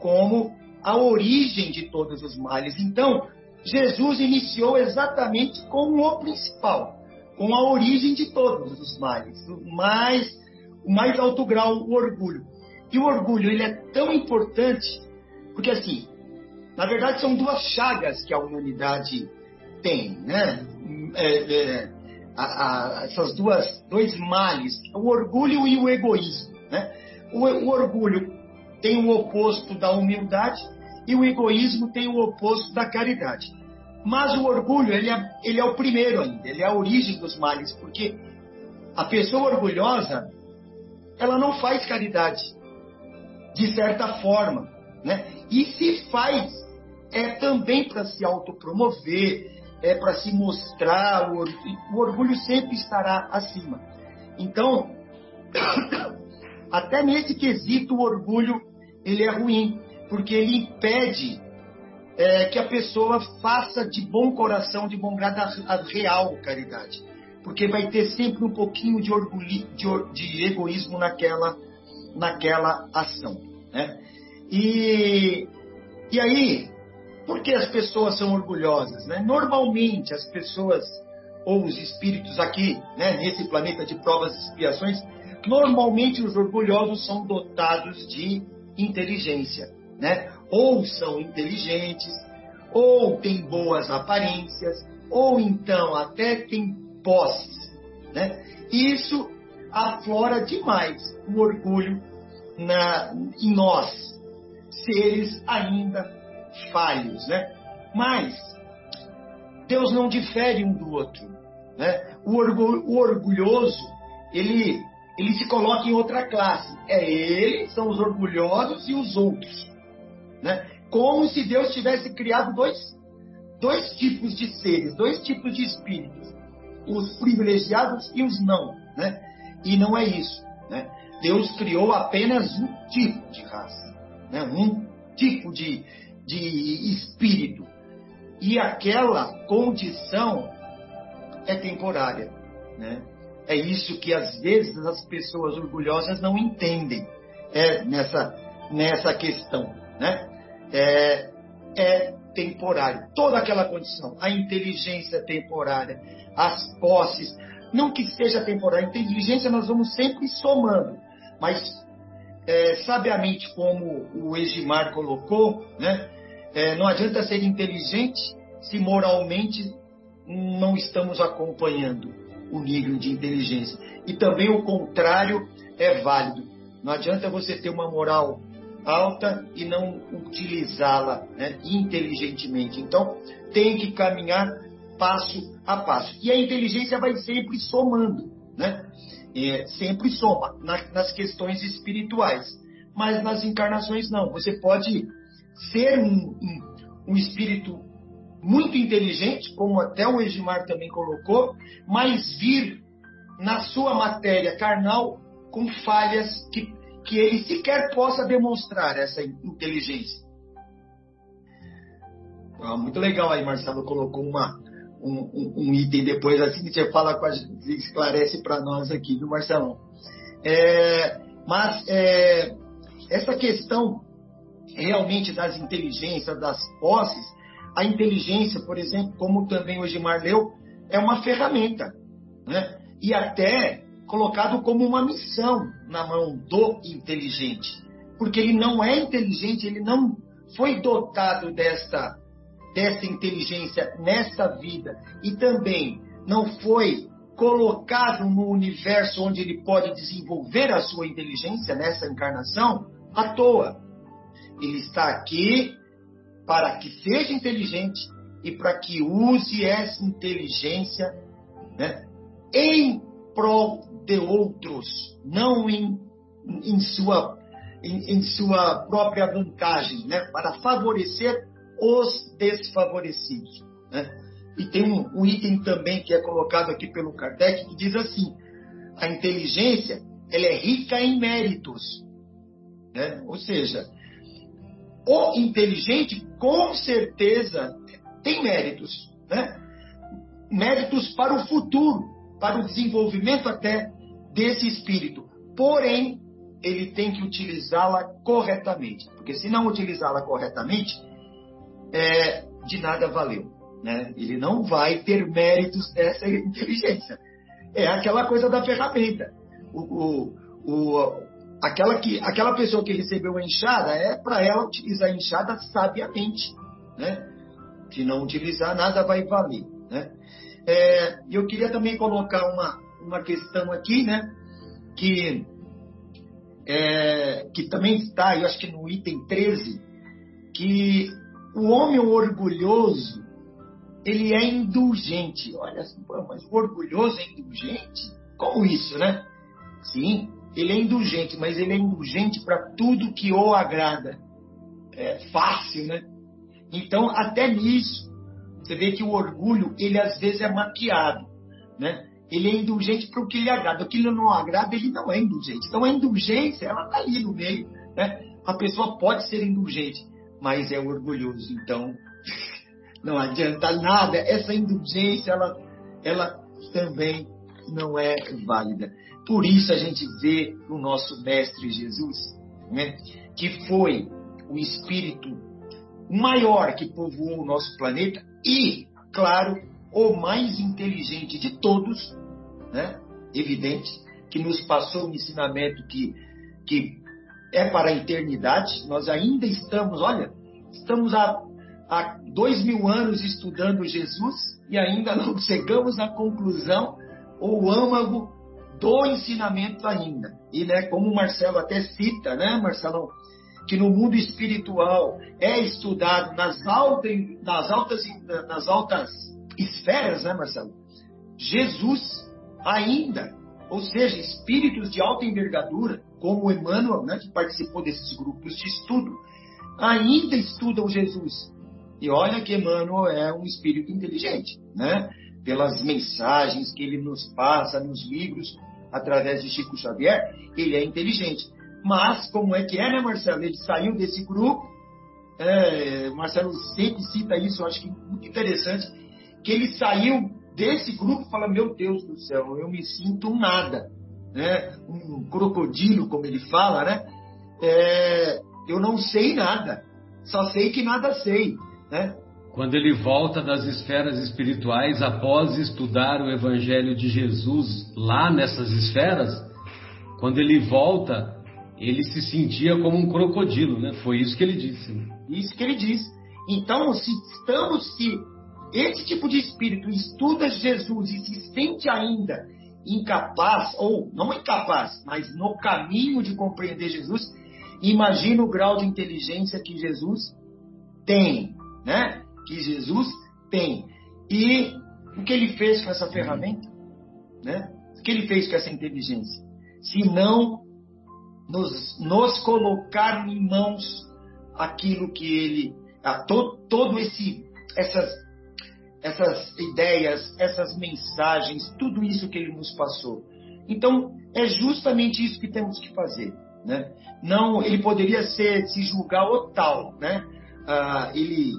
como a origem de todos os males. Então, Jesus iniciou exatamente com o principal, com a origem de todos os males, o mais, o mais alto grau, o orgulho. E o orgulho ele é tão importante porque assim, na verdade são duas chagas que a humanidade tem, né? É, é, a, a, essas duas dois males, o orgulho e o egoísmo. Né? O, o, orgulho tem o oposto da humildade e o egoísmo tem o oposto da caridade. Mas o orgulho ele é, ele é o primeiro ainda, ele é a origem dos males, porque a pessoa orgulhosa ela não faz caridade de certa forma, né? E se faz é também para se autopromover, é para se mostrar, o, o orgulho sempre estará acima. Então, [coughs] até nesse quesito, o orgulho ele é ruim, porque ele impede é, que a pessoa faça de bom coração, de bom grado, a, real caridade. Porque vai ter sempre um pouquinho de, orgulho, de, de egoísmo naquela, naquela ação. Né? E, e aí, por que as pessoas são orgulhosas? Né? Normalmente, as pessoas, ou os espíritos aqui, né, nesse planeta de provas e expiações, normalmente os orgulhosos são dotados de inteligência. Né? Ou são inteligentes, ou têm boas aparências, ou então até têm posses. Né? Isso aflora demais o orgulho na, em nós, seres ainda falhos, né? Mas Deus não difere um do outro, né? O, o orgulhoso, ele ele se coloca em outra classe. É ele, são os orgulhosos e os outros. Né? Como se Deus tivesse criado dois, dois tipos de seres, dois tipos de espíritos. Os privilegiados e os não. Né? E não é isso. Né? Deus criou apenas um tipo de raça, né? um tipo de, de espírito. E aquela condição é temporária. Né? É isso que às vezes as pessoas orgulhosas não entendem é, nessa, nessa questão. Né? É, é temporário. Toda aquela condição, a inteligência temporária, as posses, não que seja temporário, inteligência nós vamos sempre somando, mas é, sabiamente como o Egimar colocou, né, é, não adianta ser inteligente se moralmente não estamos acompanhando o nível de inteligência. E também o contrário é válido. Não adianta você ter uma moral alta e não utilizá-la né, inteligentemente. Então, tem que caminhar passo a passo. E a inteligência vai sempre somando, né? É, sempre soma na, nas questões espirituais. Mas nas encarnações, não. Você pode ser um, um, um espírito muito inteligente, como até o Egimar também colocou, mas vir na sua matéria carnal com falhas que, que ele sequer possa demonstrar essa inteligência. Ah, muito legal aí, Marcelo colocou uma, um, um, um, item depois, assim que você fala com a gente, esclarece para nós aqui, viu, Marcelão? É, mas é, essa questão realmente das inteligências, das posses, a inteligência, por exemplo, como também o Gimar leu, é uma ferramenta, né? E até colocado como uma missão na mão do inteligente, porque ele não é inteligente, ele não foi dotado desta dessa inteligência nesta vida e também não foi colocado no universo onde ele pode desenvolver a sua inteligência nessa encarnação à toa. Ele está aqui para que seja inteligente e para que use essa inteligência né, em prol de outros, não em, em, sua, em, em sua própria vantagem, né, para favorecer os desfavorecidos. Né? E tem um, um, item também que é colocado aqui pelo Kardec que diz assim: a inteligência ela é rica em méritos. Né? Ou seja, o inteligente com certeza tem méritos, né? méritos para o futuro, para o desenvolvimento até desse espírito. Porém, ele tem que utilizá-la corretamente, porque se não utilizá-la corretamente, é, de nada valeu. Né? Ele não vai ter méritos dessa [laughs] inteligência. É aquela coisa da ferramenta. O, o, o, aquela, que, aquela pessoa que recebeu a enxada é para ela utilizar a enxada sabiamente. Né? Se não utilizar, nada vai valer. Né? É, eu queria também colocar uma, uma questão aqui, né? que, é, que também está, eu acho que no item 13, que o homem orgulhoso, ele é indulgente. Olha, mas o orgulhoso é indulgente? Como isso, né? Sim, ele é indulgente, mas ele é indulgente para tudo que o agrada. É fácil, né? Então, até nisso, você vê que o orgulho, ele às vezes é maquiado, né? Ele é indulgente para o que lhe agrada. O que lhe não agrada, ele não é indulgente. Então, a indulgência, ela está ali no meio, né? A pessoa pode ser indulgente, mas é orgulhoso. Então, [laughs] não adianta nada. Essa indulgência, ela, ela também não é válida. Por isso a gente vê o nosso Mestre Jesus, né, que foi o Espírito maior que povoou o nosso planeta e, claro, o mais inteligente de todos, né, evidente, que nos passou um ensinamento que, que é para a eternidade. Nós ainda estamos, olha, estamos há, há dois mil anos estudando Jesus e ainda não [laughs] chegamos à conclusão ou âmago do ensinamento ainda. E né, como o Marcelo até cita, né, Marcelo, que no mundo espiritual é estudado nas altas, nas altas, nas altas esferas, né, Marcelo? Jesus ainda ou seja, espíritos de alta envergadura, como Emmanuel, né, que participou desses grupos de estudo, ainda estudam Jesus. E olha que Emmanuel é um espírito inteligente, né? Pelas mensagens que ele nos passa nos livros, através de Chico Xavier, ele é inteligente. Mas, como é que é, né, Marcelo? Ele saiu desse grupo, é, Marcelo sempre cita isso, eu acho que muito interessante, que ele saiu desse grupo e fala, meu Deus do céu, eu me sinto um nada, né? um crocodilo, como ele fala, né? É, eu não sei nada, só sei que nada sei. Né? Quando ele volta das esferas espirituais após estudar o Evangelho de Jesus lá nessas esferas, quando ele volta, ele se sentia como um crocodilo, né? Foi isso que ele disse. Isso que ele disse. Então, se estamos, se esse tipo de espírito estuda Jesus e se sente ainda incapaz, ou não incapaz, mas no caminho de compreender Jesus, imagina o grau de inteligência que Jesus tem né? Que Jesus tem. E o que ele fez com essa ferramenta, né? O que ele fez com essa inteligência? Se não nos, nos colocar em mãos aquilo que ele, a, to, todo esse, essas, essas ideias, essas mensagens, tudo isso que ele nos passou. Então é justamente isso que temos que fazer, né? Não, ele poderia ser se julgar o tal, né? Ah, ele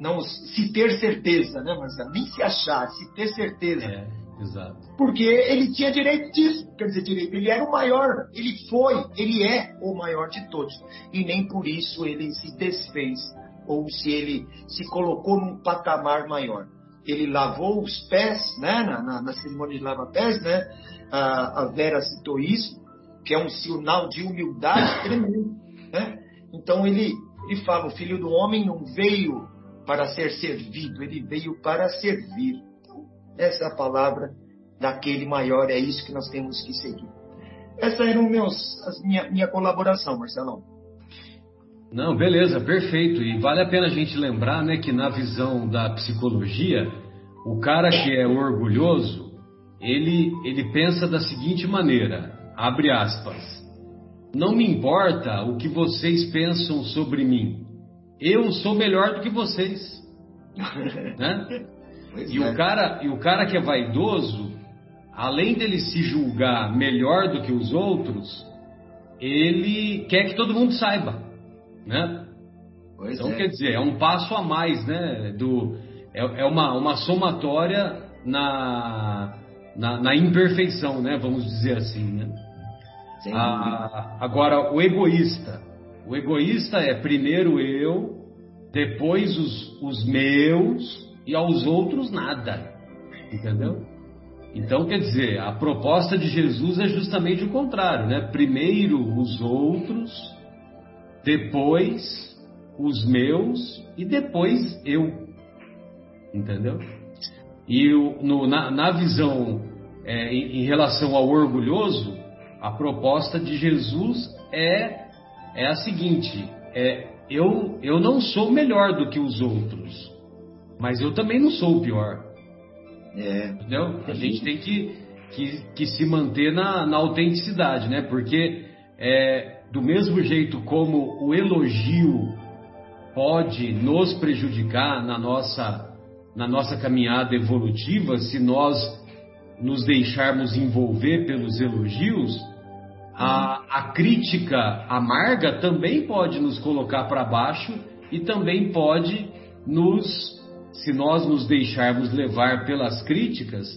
não se ter certeza, né, Marcelo? Nem se achar, se ter certeza. É, exato. Porque ele tinha direito disso, quer dizer, direito. Ele era o maior, ele foi, ele é o maior de todos. E nem por isso ele se desfez, ou se ele se colocou num patamar maior. Ele lavou os pés, né, na, na, na cerimônia de lava-pés, né? A, a Vera citou isso, que é um sinal de humildade tremendo, né? Então ele, ele fala, o filho do homem não veio para ser servido, ele veio para servir. Então, essa é a palavra daquele maior, é isso que nós temos que seguir. Essa era meus, a minha, minha colaboração, Marcelão. Não, beleza, perfeito. E vale a pena a gente lembrar né, que na visão da psicologia, o cara que é orgulhoso, ele, ele pensa da seguinte maneira, abre aspas, não me importa o que vocês pensam sobre mim, eu sou melhor do que vocês. [laughs] né? E, é. o cara, e o cara que é vaidoso, além dele se julgar melhor do que os outros, ele quer que todo mundo saiba. Né? Pois então, é. quer dizer, é um passo a mais, né? Do, é, é uma, uma somatória na, na, na, imperfeição, né? Vamos dizer assim, né? Ah, agora, o egoísta. O egoísta é primeiro eu, depois os, os meus e aos outros nada. Entendeu? Então, quer dizer, a proposta de Jesus é justamente o contrário, né? Primeiro os outros, depois os meus e depois eu. Entendeu? E no, na, na, visão é, em, em relação ao orgulhoso, a proposta de Jesus é é a seguinte: é, eu, eu não sou melhor do que os outros, mas eu também não sou o pior. É. Entendeu? A gente tem que, que, que se manter na, na autenticidade, né? Porque é, do mesmo jeito como o elogio pode nos prejudicar na nossa, na nossa caminhada evolutiva, se nós nos deixarmos envolver pelos elogios, a, a crítica amarga também pode nos colocar para baixo e também pode nos, se nós nos deixarmos levar pelas críticas,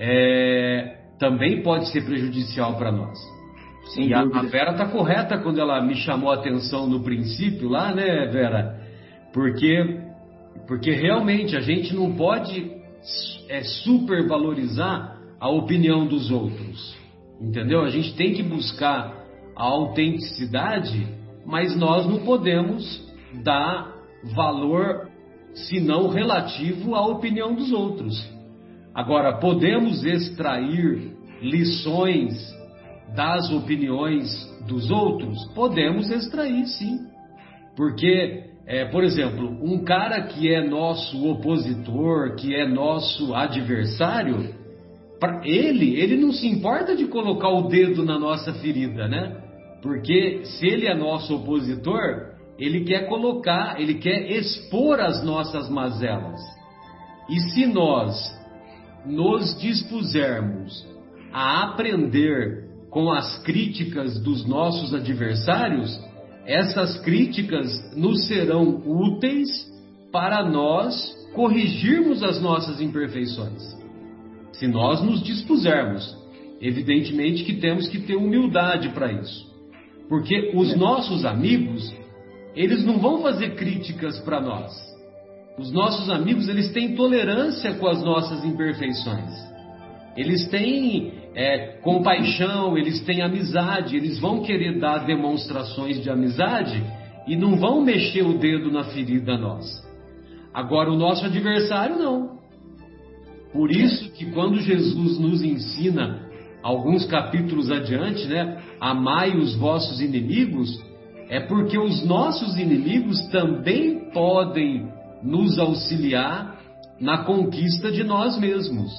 é, também pode ser prejudicial para nós. Sim, e a, a Vera está correta quando ela me chamou a atenção no princípio lá, né, Vera? Porque, porque realmente a gente não pode é, supervalorizar a opinião dos outros. Entendeu? A gente tem que buscar a autenticidade, mas nós não podemos dar valor, se não relativo, à opinião dos outros. Agora, podemos extrair lições das opiniões dos outros? Podemos extrair, sim. Porque, é, por exemplo, um cara que é nosso opositor, que é nosso adversário, ele, ele não se importa de colocar o dedo na nossa ferida, né? Porque se ele é nosso opositor, ele quer colocar, ele quer expor as nossas mazelas. E se nós nos dispusermos a aprender com as críticas dos nossos adversários, essas críticas nos serão úteis para nós corrigirmos as nossas imperfeições. Se nós nos dispusermos, evidentemente que temos que ter humildade para isso. Porque os nossos amigos, eles não vão fazer críticas para nós. Os nossos amigos, eles têm tolerância com as nossas imperfeições. Eles têm é, compaixão, eles têm amizade, eles vão querer dar demonstrações de amizade e não vão mexer o dedo na ferida nossa. Agora, o nosso adversário não. Por isso que quando Jesus nos ensina, alguns capítulos adiante, né, amai os vossos inimigos, é porque os nossos inimigos também podem nos auxiliar na conquista de nós mesmos,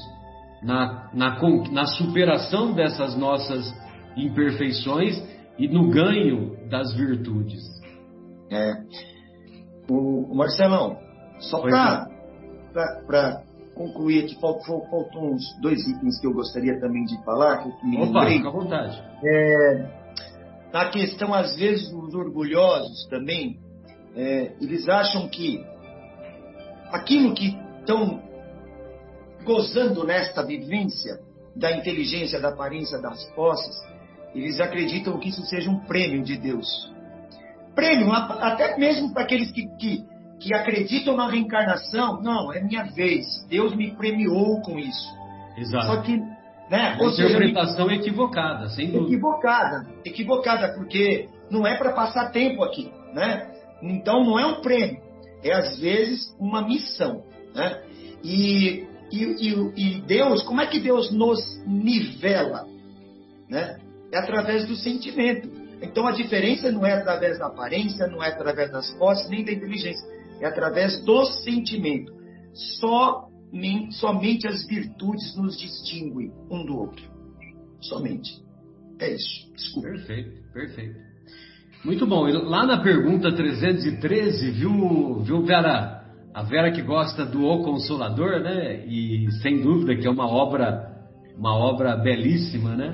na, na, na superação dessas nossas imperfeições e no ganho das virtudes. É. O, Marcelão, só para concluir aqui, faltam, faltam uns dois itens que eu gostaria também de falar, que eu me Opa, lembrei. fica à vontade. É, a questão, às vezes, dos orgulhosos também, é, eles acham que aquilo que estão gozando nesta vivência da inteligência, da aparência, das posses, eles acreditam que isso seja um prêmio de Deus. Prêmio, até mesmo para aqueles que, que, que acreditam na reencarnação, não, é minha vez, Deus me premiou com isso. Exato. Só que né? Ou interpretação seja, equivocada, sem dúvida. Equivocada, equivocada, porque não é para passar tempo aqui, né? Então não é um prêmio, é às vezes uma missão, né? E, e, e, e Deus, como é que Deus nos nivela, né? É através do sentimento. Então a diferença não é através da aparência, não é através das posses, nem da inteligência, é através do sentimento. Só somente as virtudes nos distinguem um do outro. Somente. É isso. Desculpa. Perfeito, perfeito. Muito bom. E lá na pergunta 313, viu, viu Vera? A Vera que gosta do O Consolador, né? E sem dúvida que é uma obra, uma obra belíssima, né?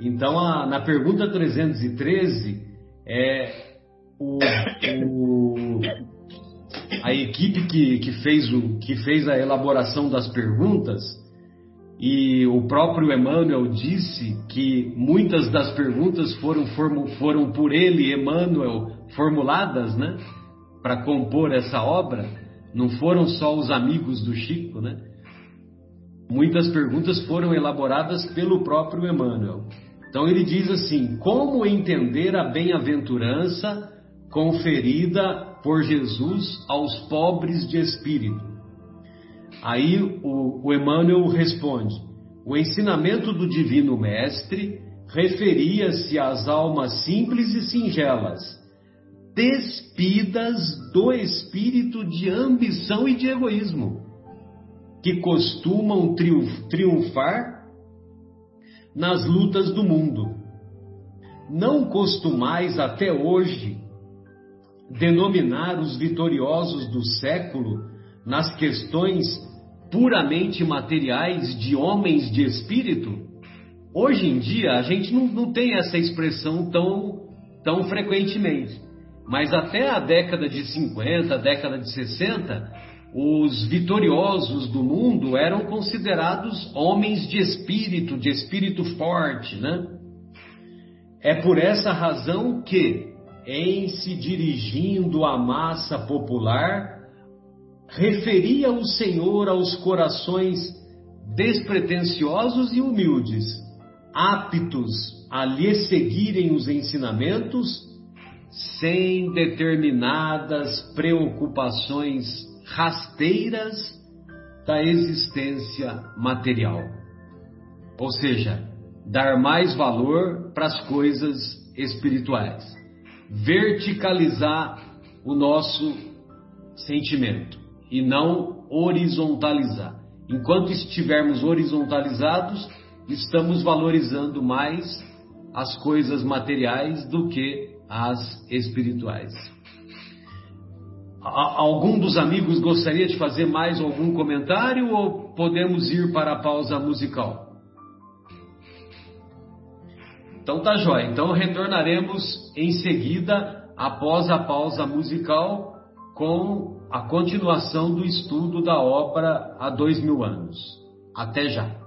Então, a, na pergunta 313, é o, o a equipe que, que, fez o, que fez a elaboração das perguntas, e o próprio Emmanuel disse que muitas das perguntas foram, foram por ele, Emmanuel, formuladas, né? Para compor essa obra. Não foram só os amigos do Chico, né? Muitas perguntas foram elaboradas pelo próprio Emmanuel. Então ele diz assim: como entender a bem-aventurança conferida por Jesus aos pobres de espírito. Aí o, o Emmanuel responde: o ensinamento do Divino Mestre referia-se às almas simples e singelas, despidas do espírito de ambição e de egoísmo, que costumam triunfar nas lutas do mundo. Não costumais até hoje denominar os vitoriosos do século nas questões puramente materiais de homens de espírito, hoje em dia a gente não, não tem essa expressão tão, tão frequentemente. Mas até a década de 50, a década de 60, os vitoriosos do mundo eram considerados homens de espírito, de espírito forte, né? É por essa razão que em se dirigindo à massa popular, referia o Senhor aos corações despretensiosos e humildes, aptos a lhe seguirem os ensinamentos, sem determinadas preocupações rasteiras da existência material. Ou seja, dar mais valor para as coisas espirituais verticalizar o nosso sentimento e não horizontalizar. enquanto estivermos horizontalizados, estamos valorizando mais as coisas materiais do que as espirituais. Algum dos amigos gostaria de fazer mais algum comentário ou podemos ir para a pausa musical? Então tá jóia. Então retornaremos em seguida após a pausa musical com a continuação do estudo da obra há dois mil anos. Até já.